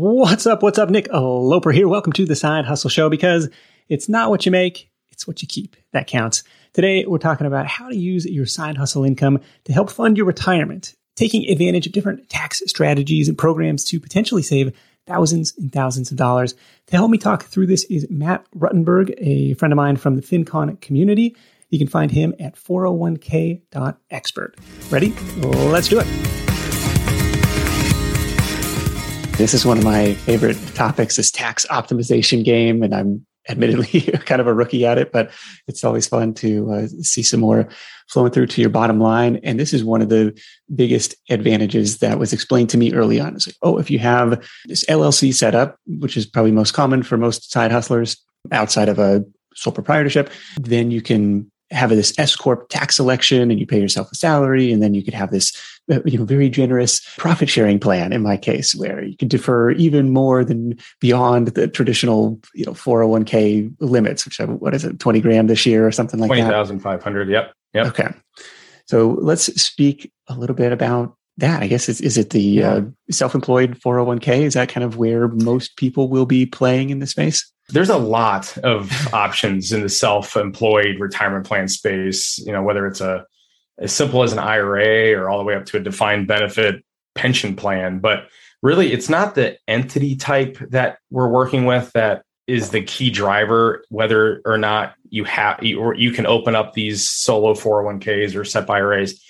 What's up? What's up? Nick Loper here. Welcome to the Side Hustle Show because it's not what you make, it's what you keep that counts. Today, we're talking about how to use your side hustle income to help fund your retirement, taking advantage of different tax strategies and programs to potentially save thousands and thousands of dollars. To help me talk through this is Matt Ruttenberg, a friend of mine from the FinCon community. You can find him at 401k.expert. Ready? Let's do it. This is one of my favorite topics, this tax optimization game, and I'm admittedly kind of a rookie at it, but it's always fun to uh, see some more flowing through to your bottom line. And this is one of the biggest advantages that was explained to me early on. It's like, oh, if you have this LLC set up, which is probably most common for most side hustlers outside of a sole proprietorship, then you can have this S corp tax election and you pay yourself a salary, and then you could have this uh, you know very generous profit sharing plan. In my case, where you can defer even more than beyond the traditional you know 401k limits, which what is it, twenty grand this year or something like 20, that. Twenty thousand five hundred. Yep. Yep. Okay. So let's speak a little bit about that. I guess is, is it the yeah. uh, self-employed 401k? Is that kind of where most people will be playing in this space? there's a lot of options in the self-employed retirement plan space you know whether it's a as simple as an ira or all the way up to a defined benefit pension plan but really it's not the entity type that we're working with that is the key driver whether or not you have or you can open up these solo 401ks or SEP IRAs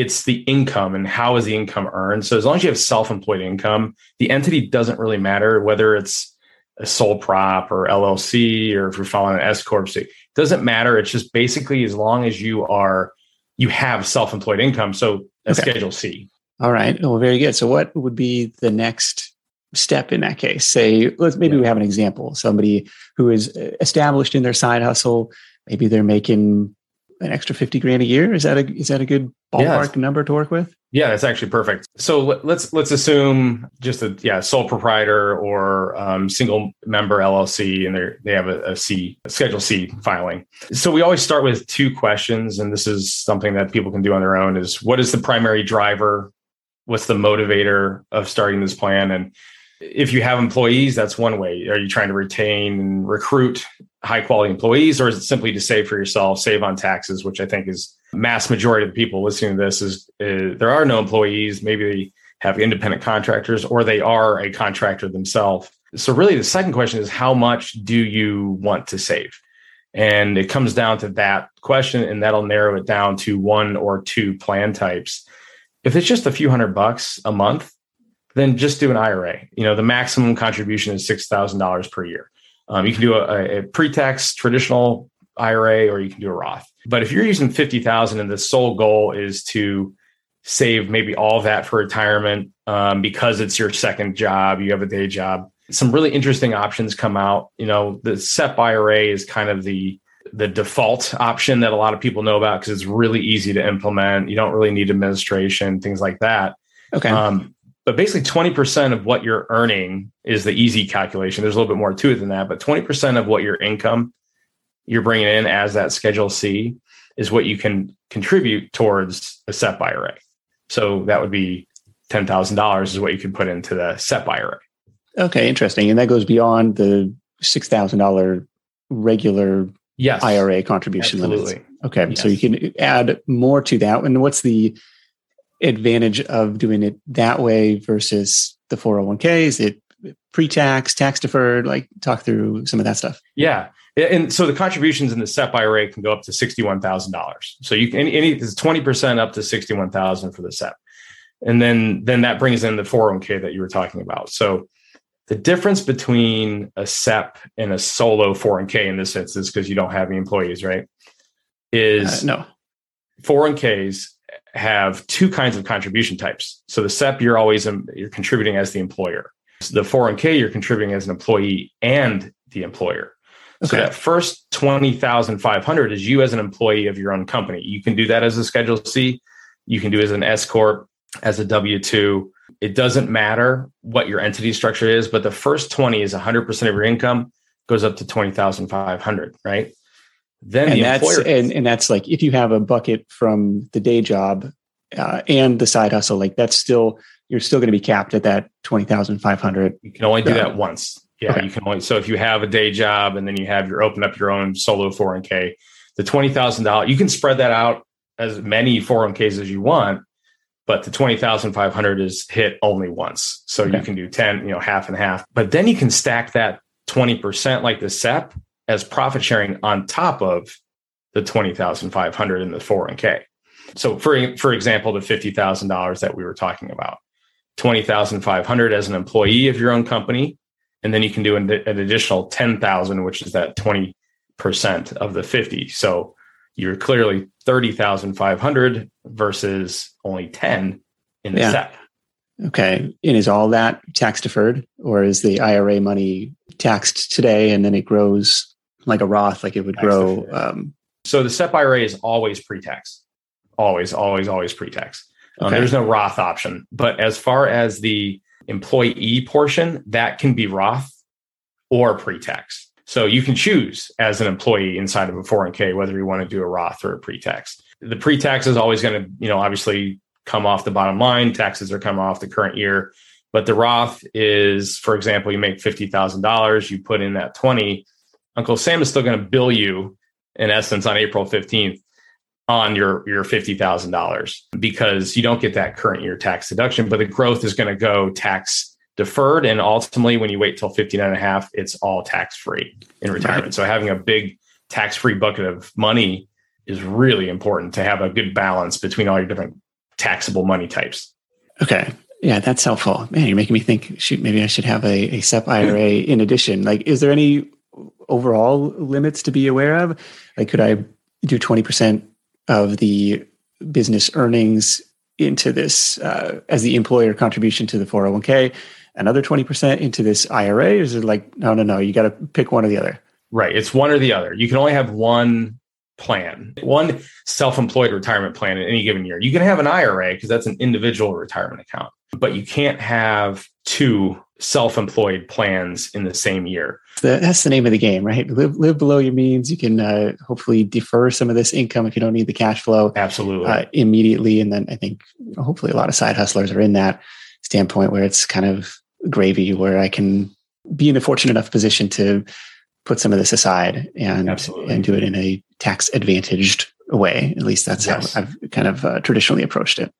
it's the income and how is the income earned so as long as you have self-employed income the entity doesn't really matter whether it's a sole prop or LLC or if you're following an S corp, it doesn't matter. It's just basically as long as you are you have self-employed income. So a okay. Schedule C. All right. Well, very good. So what would be the next step in that case? Say, let's maybe yeah. we have an example. Somebody who is established in their side hustle. Maybe they're making an extra 50 grand a year. Is that a is that a good ballpark yes. number to work with? Yeah, that's actually perfect. So let's let's assume just a yeah sole proprietor or um, single member LLC, and they they have a, a C a Schedule C filing. So we always start with two questions, and this is something that people can do on their own: is what is the primary driver? What's the motivator of starting this plan? And if you have employees, that's one way. Are you trying to retain and recruit high quality employees, or is it simply to save for yourself, save on taxes, which I think is mass majority of the people listening to this is uh, there are no employees. Maybe they have independent contractors or they are a contractor themselves. So really the second question is how much do you want to save? And it comes down to that question and that'll narrow it down to one or two plan types. If it's just a few hundred bucks a month, then just do an IRA. You know, the maximum contribution is $6,000 per year. Um, you can do a, a pre-tax traditional IRA or you can do a Roth. But if you're using 50,000 and the sole goal is to save maybe all that for retirement um, because it's your second job, you have a day job, some really interesting options come out. You know, the SEP IRA is kind of the the default option that a lot of people know about because it's really easy to implement. You don't really need administration, things like that. Okay. Um, but basically, 20% of what you're earning is the easy calculation. There's a little bit more to it than that, but 20% of what your income you're bringing in as that Schedule C is what you can contribute towards a SEP IRA. So that would be $10,000 is what you can put into the SEP IRA. Okay, interesting. And that goes beyond the $6,000 regular yes, IRA contribution absolutely. limits. Okay, yes. so you can add more to that. And what's the advantage of doing it that way versus the 401k? Is it pre-tax, tax deferred? Like talk through some of that stuff. Yeah. And so the contributions in the SEP IRA can go up to $61,000. So you can, any, it's 20% up to 61,000 for the SEP. And then, then that brings in the 401k that you were talking about. So the difference between a SEP and a solo 401k in this instance, because you don't have any employees, right? Is uh, no 401ks have two kinds of contribution types. So the SEP you're always um, you're contributing as the employer. So the 401k you're contributing as an employee and the employer. Okay. So that first 20,500 is you as an employee of your own company. You can do that as a Schedule C. You can do as an S corp, as a W two. It doesn't matter what your entity structure is, but the first 20 is 100% of your income goes up to 20,500, right? Then and the that's employer and, and that's like if you have a bucket from the day job uh, and the side hustle, like that's still you're still going to be capped at that 20,500. You can only do that once. Yeah, okay. you can only. So if you have a day job and then you have your open up your own solo 401k, the $20,000, you can spread that out as many 401ks as you want, but the 20,500 is hit only once. So okay. you can do 10, you know, half and half, but then you can stack that 20% like the SEP as profit sharing on top of the 20,500 in the 401k. So for for example, the $50,000 that we were talking about, 20,500 as an employee of your own company, and then you can do an, an additional 10,000 which is that 20% of the 50. So you're clearly 30,500 versus only 10 in the yeah. SEP. Okay. And is all that tax deferred or is the IRA money taxed today and then it grows like a Roth, like it would grow? Um, so the SEP IRA is always pre tax, always, always, always pre tax. Um, There's no Roth option. But as far as the employee portion, that can be Roth or pre tax. So you can choose as an employee inside of a 401k whether you want to do a Roth or a pre tax. The pre tax is always going to, you know, obviously come off the bottom line. Taxes are coming off the current year. But the Roth is, for example, you make $50,000, you put in that 20, Uncle Sam is still going to bill you in essence on April 15th on your your $50,000 because you don't get that current year tax deduction, but the growth is going to go tax deferred and ultimately when you wait till 59 and a half it's all tax free in retirement. Right. So having a big tax free bucket of money is really important to have a good balance between all your different taxable money types. Okay. Yeah, that's helpful. Man, you're making me think, shoot, maybe I should have a, a SEP IRA in addition. Like, is there any overall limits to be aware of? Like, could I do 20% of the business earnings into this uh, as the employer contribution to the 401k, another 20% into this IRA? Is it like, no, no, no, you got to pick one or the other? Right. It's one or the other. You can only have one plan, one self employed retirement plan in any given year. You can have an IRA because that's an individual retirement account, but you can't have two self employed plans in the same year. That's the name of the game, right? Live, live below your means. You can uh, hopefully defer some of this income if you don't need the cash flow absolutely uh, immediately. And then I think hopefully a lot of side hustlers are in that standpoint where it's kind of gravy, where I can be in a fortunate enough position to put some of this aside and Absolutely. and do it in a tax advantaged way. At least that's yes. how I've kind of uh, traditionally approached it.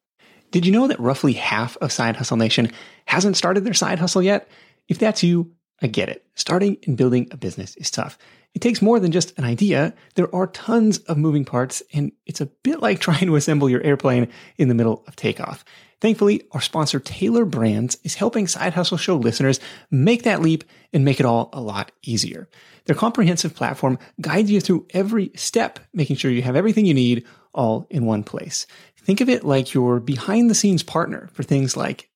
Did you know that roughly half of Side Hustle Nation hasn't started their side hustle yet? If that's you, I get it. Starting and building a business is tough. It takes more than just an idea. There are tons of moving parts, and it's a bit like trying to assemble your airplane in the middle of takeoff. Thankfully, our sponsor Tailor Brands is helping Side Hustle Show listeners make that leap and make it all a lot easier. Their comprehensive platform guides you through every step, making sure you have everything you need all in one place. Think of it like your behind the scenes partner for things like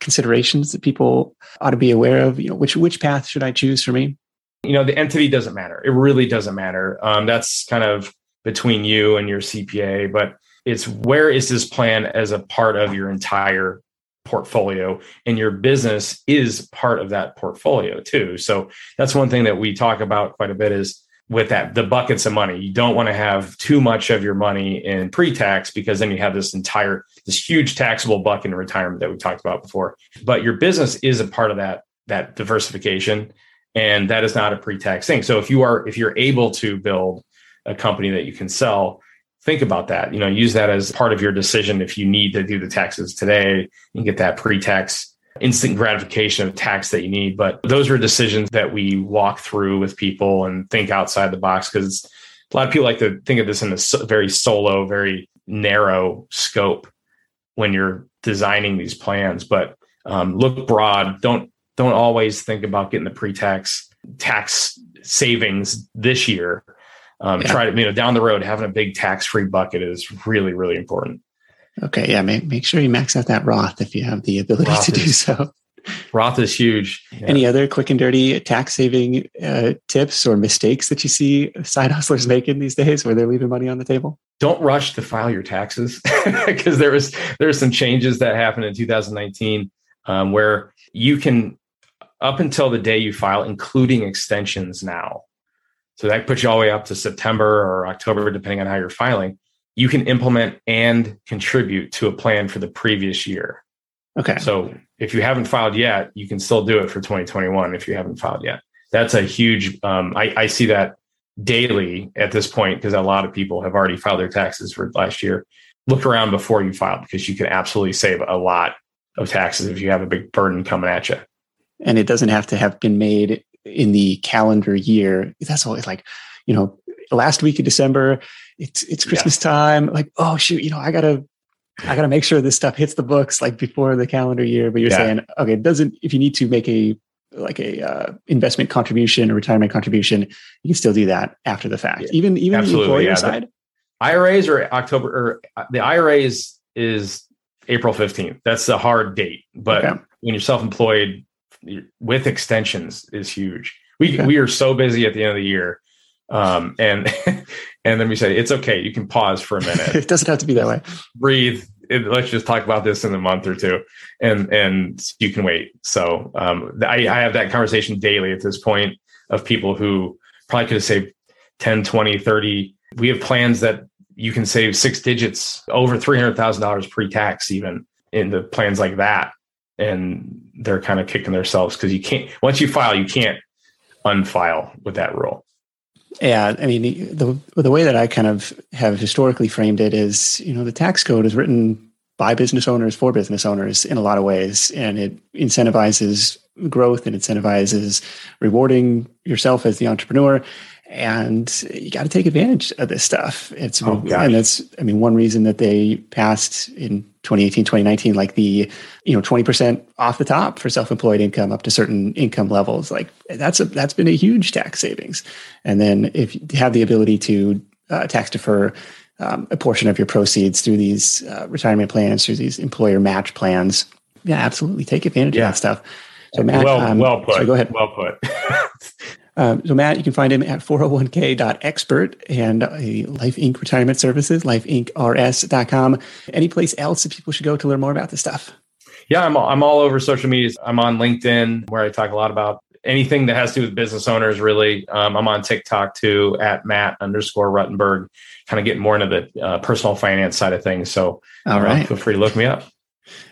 considerations that people ought to be aware of? You know, which which path should I choose for me? You know, the entity doesn't matter. It really doesn't matter. Um, that's kind of between you and your CPA, but it's where is this plan as a part of your entire portfolio and your business is part of that portfolio too so that's one thing that we talk about quite a bit is with that the buckets of money. You don't want to have too much of your money in pre-tax because then you have this entire this huge taxable bucket in retirement that we talked about before. But your business is a part of that that diversification and that is not a pre-tax thing. So if you are if you're able to build a company that you can sell think about that. You know, use that as part of your decision if you need to do the taxes today and get that pre-tax instant gratification of tax that you need. But those are decisions that we walk through with people and think outside the box because a lot of people like to think of this in a very solo, very narrow scope when you're designing these plans. But um, look broad. Don't don't always think about getting the pre-tax tax savings this year um, yeah. try to you know down the road having a big tax free bucket is really really important. Okay, yeah, make make sure you max out that Roth if you have the ability Roth to is, do so. Roth is huge. Yeah. Any other quick and dirty tax saving uh, tips or mistakes that you see side hustlers making these days where they're leaving money on the table? Don't rush to file your taxes because there was there are some changes that happened in 2019 um, where you can up until the day you file, including extensions now, so that puts you all the way up to September or October, depending on how you're filing. You can implement and contribute to a plan for the previous year. Okay. So if you haven't filed yet, you can still do it for 2021 if you haven't filed yet. That's a huge, um, I, I see that daily at this point because a lot of people have already filed their taxes for last year. Look around before you file because you can absolutely save a lot of taxes if you have a big burden coming at you. And it doesn't have to have been made in the calendar year. That's always like, you know, last week of December, it's it's Christmas yeah. time. Like, oh shoot, you know, I gotta I gotta make sure this stuff hits the books like before the calendar year. But you're yeah. saying, okay, it doesn't if you need to make a like a uh, investment contribution or retirement contribution, you can still do that after the fact. Yeah. Even even Absolutely, the employer yeah. side. The IRAs or October or uh, the IRAs is April 15th. That's the hard date. But okay. when you're self-employed, with extensions is huge. We okay. we are so busy at the end of the year, um, and and then we say it's okay. You can pause for a minute. it doesn't have to be that way. Breathe. It, let's just talk about this in a month or two, and and you can wait. So um, I, I have that conversation daily at this point of people who probably could have saved 10, 20, 30. We have plans that you can save six digits over $300,000 pre-tax even in the plans like that and they're kind of kicking themselves because you can't once you file you can't unfile with that rule yeah i mean the the way that i kind of have historically framed it is you know the tax code is written by business owners for business owners in a lot of ways. And it incentivizes growth and incentivizes rewarding yourself as the entrepreneur and you got to take advantage of this stuff. It's oh, and that's I mean one reason that they passed in 2018 2019 like the you know 20% off the top for self-employed income up to certain income levels like that's a that's been a huge tax savings. And then if you have the ability to uh, tax defer um, a portion of your proceeds through these uh, retirement plans through these employer match plans, yeah, absolutely take advantage yeah. of that stuff. So Matt, well, um, well put. Go ahead. Well put. Um, so Matt, you can find him at 401k.expert and uh, Life Inc. Retirement Services, lifeincrs.com. Any place else that people should go to learn more about this stuff? Yeah, I'm, I'm all over social media. I'm on LinkedIn where I talk a lot about anything that has to do with business owners, really. Um, I'm on TikTok too at Matt underscore Ruttenberg, kind of getting more into the uh, personal finance side of things. So all right. Uh, feel free to look me up.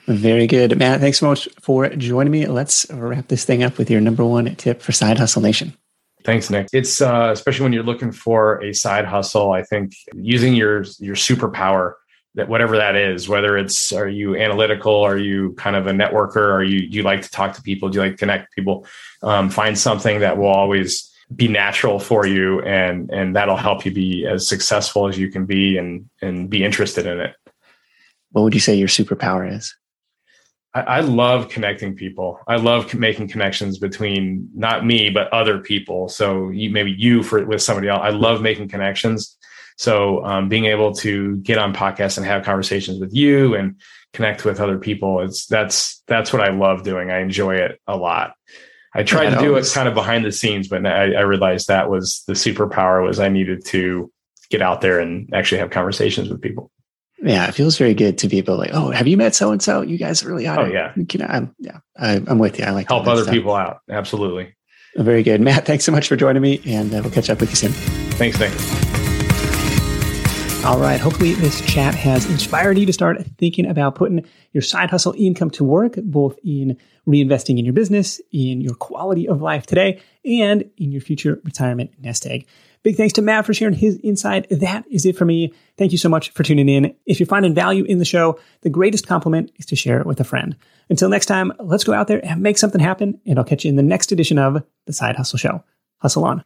Very good. Matt, thanks so much for joining me. Let's wrap this thing up with your number one tip for Side Hustle Nation. Thanks, Nick. It's uh, especially when you're looking for a side hustle. I think using your your superpower, that whatever that is, whether it's are you analytical, are you kind of a networker, are you do you like to talk to people, do you like to connect people? Um, find something that will always be natural for you, and and that'll help you be as successful as you can be, and and be interested in it. What would you say your superpower is? I, I love connecting people. I love making connections between not me but other people. So you, maybe you for with somebody else. I love making connections. So um, being able to get on podcasts and have conversations with you and connect with other people, it's that's that's what I love doing. I enjoy it a lot. I tried yeah, to do it kind of behind the scenes, but I, I realized that was the superpower was I needed to get out there and actually have conversations with people. Yeah, it feels very good to be able to like, oh, have you met so and so? You guys are really ought Oh yeah, you know, I'm, yeah, I, am with you. I like help other stuff. people out. Absolutely. Very good, Matt. Thanks so much for joining me, and uh, we'll catch up with you soon. Thanks, Nick. All right. Hopefully, this chat has inspired you to start thinking about putting your side hustle income to work, both in reinvesting in your business, in your quality of life today, and in your future retirement nest egg. Big thanks to Matt for sharing his insight. That is it for me. Thank you so much for tuning in. If you're finding value in the show, the greatest compliment is to share it with a friend. Until next time, let's go out there and make something happen. And I'll catch you in the next edition of The Side Hustle Show. Hustle on.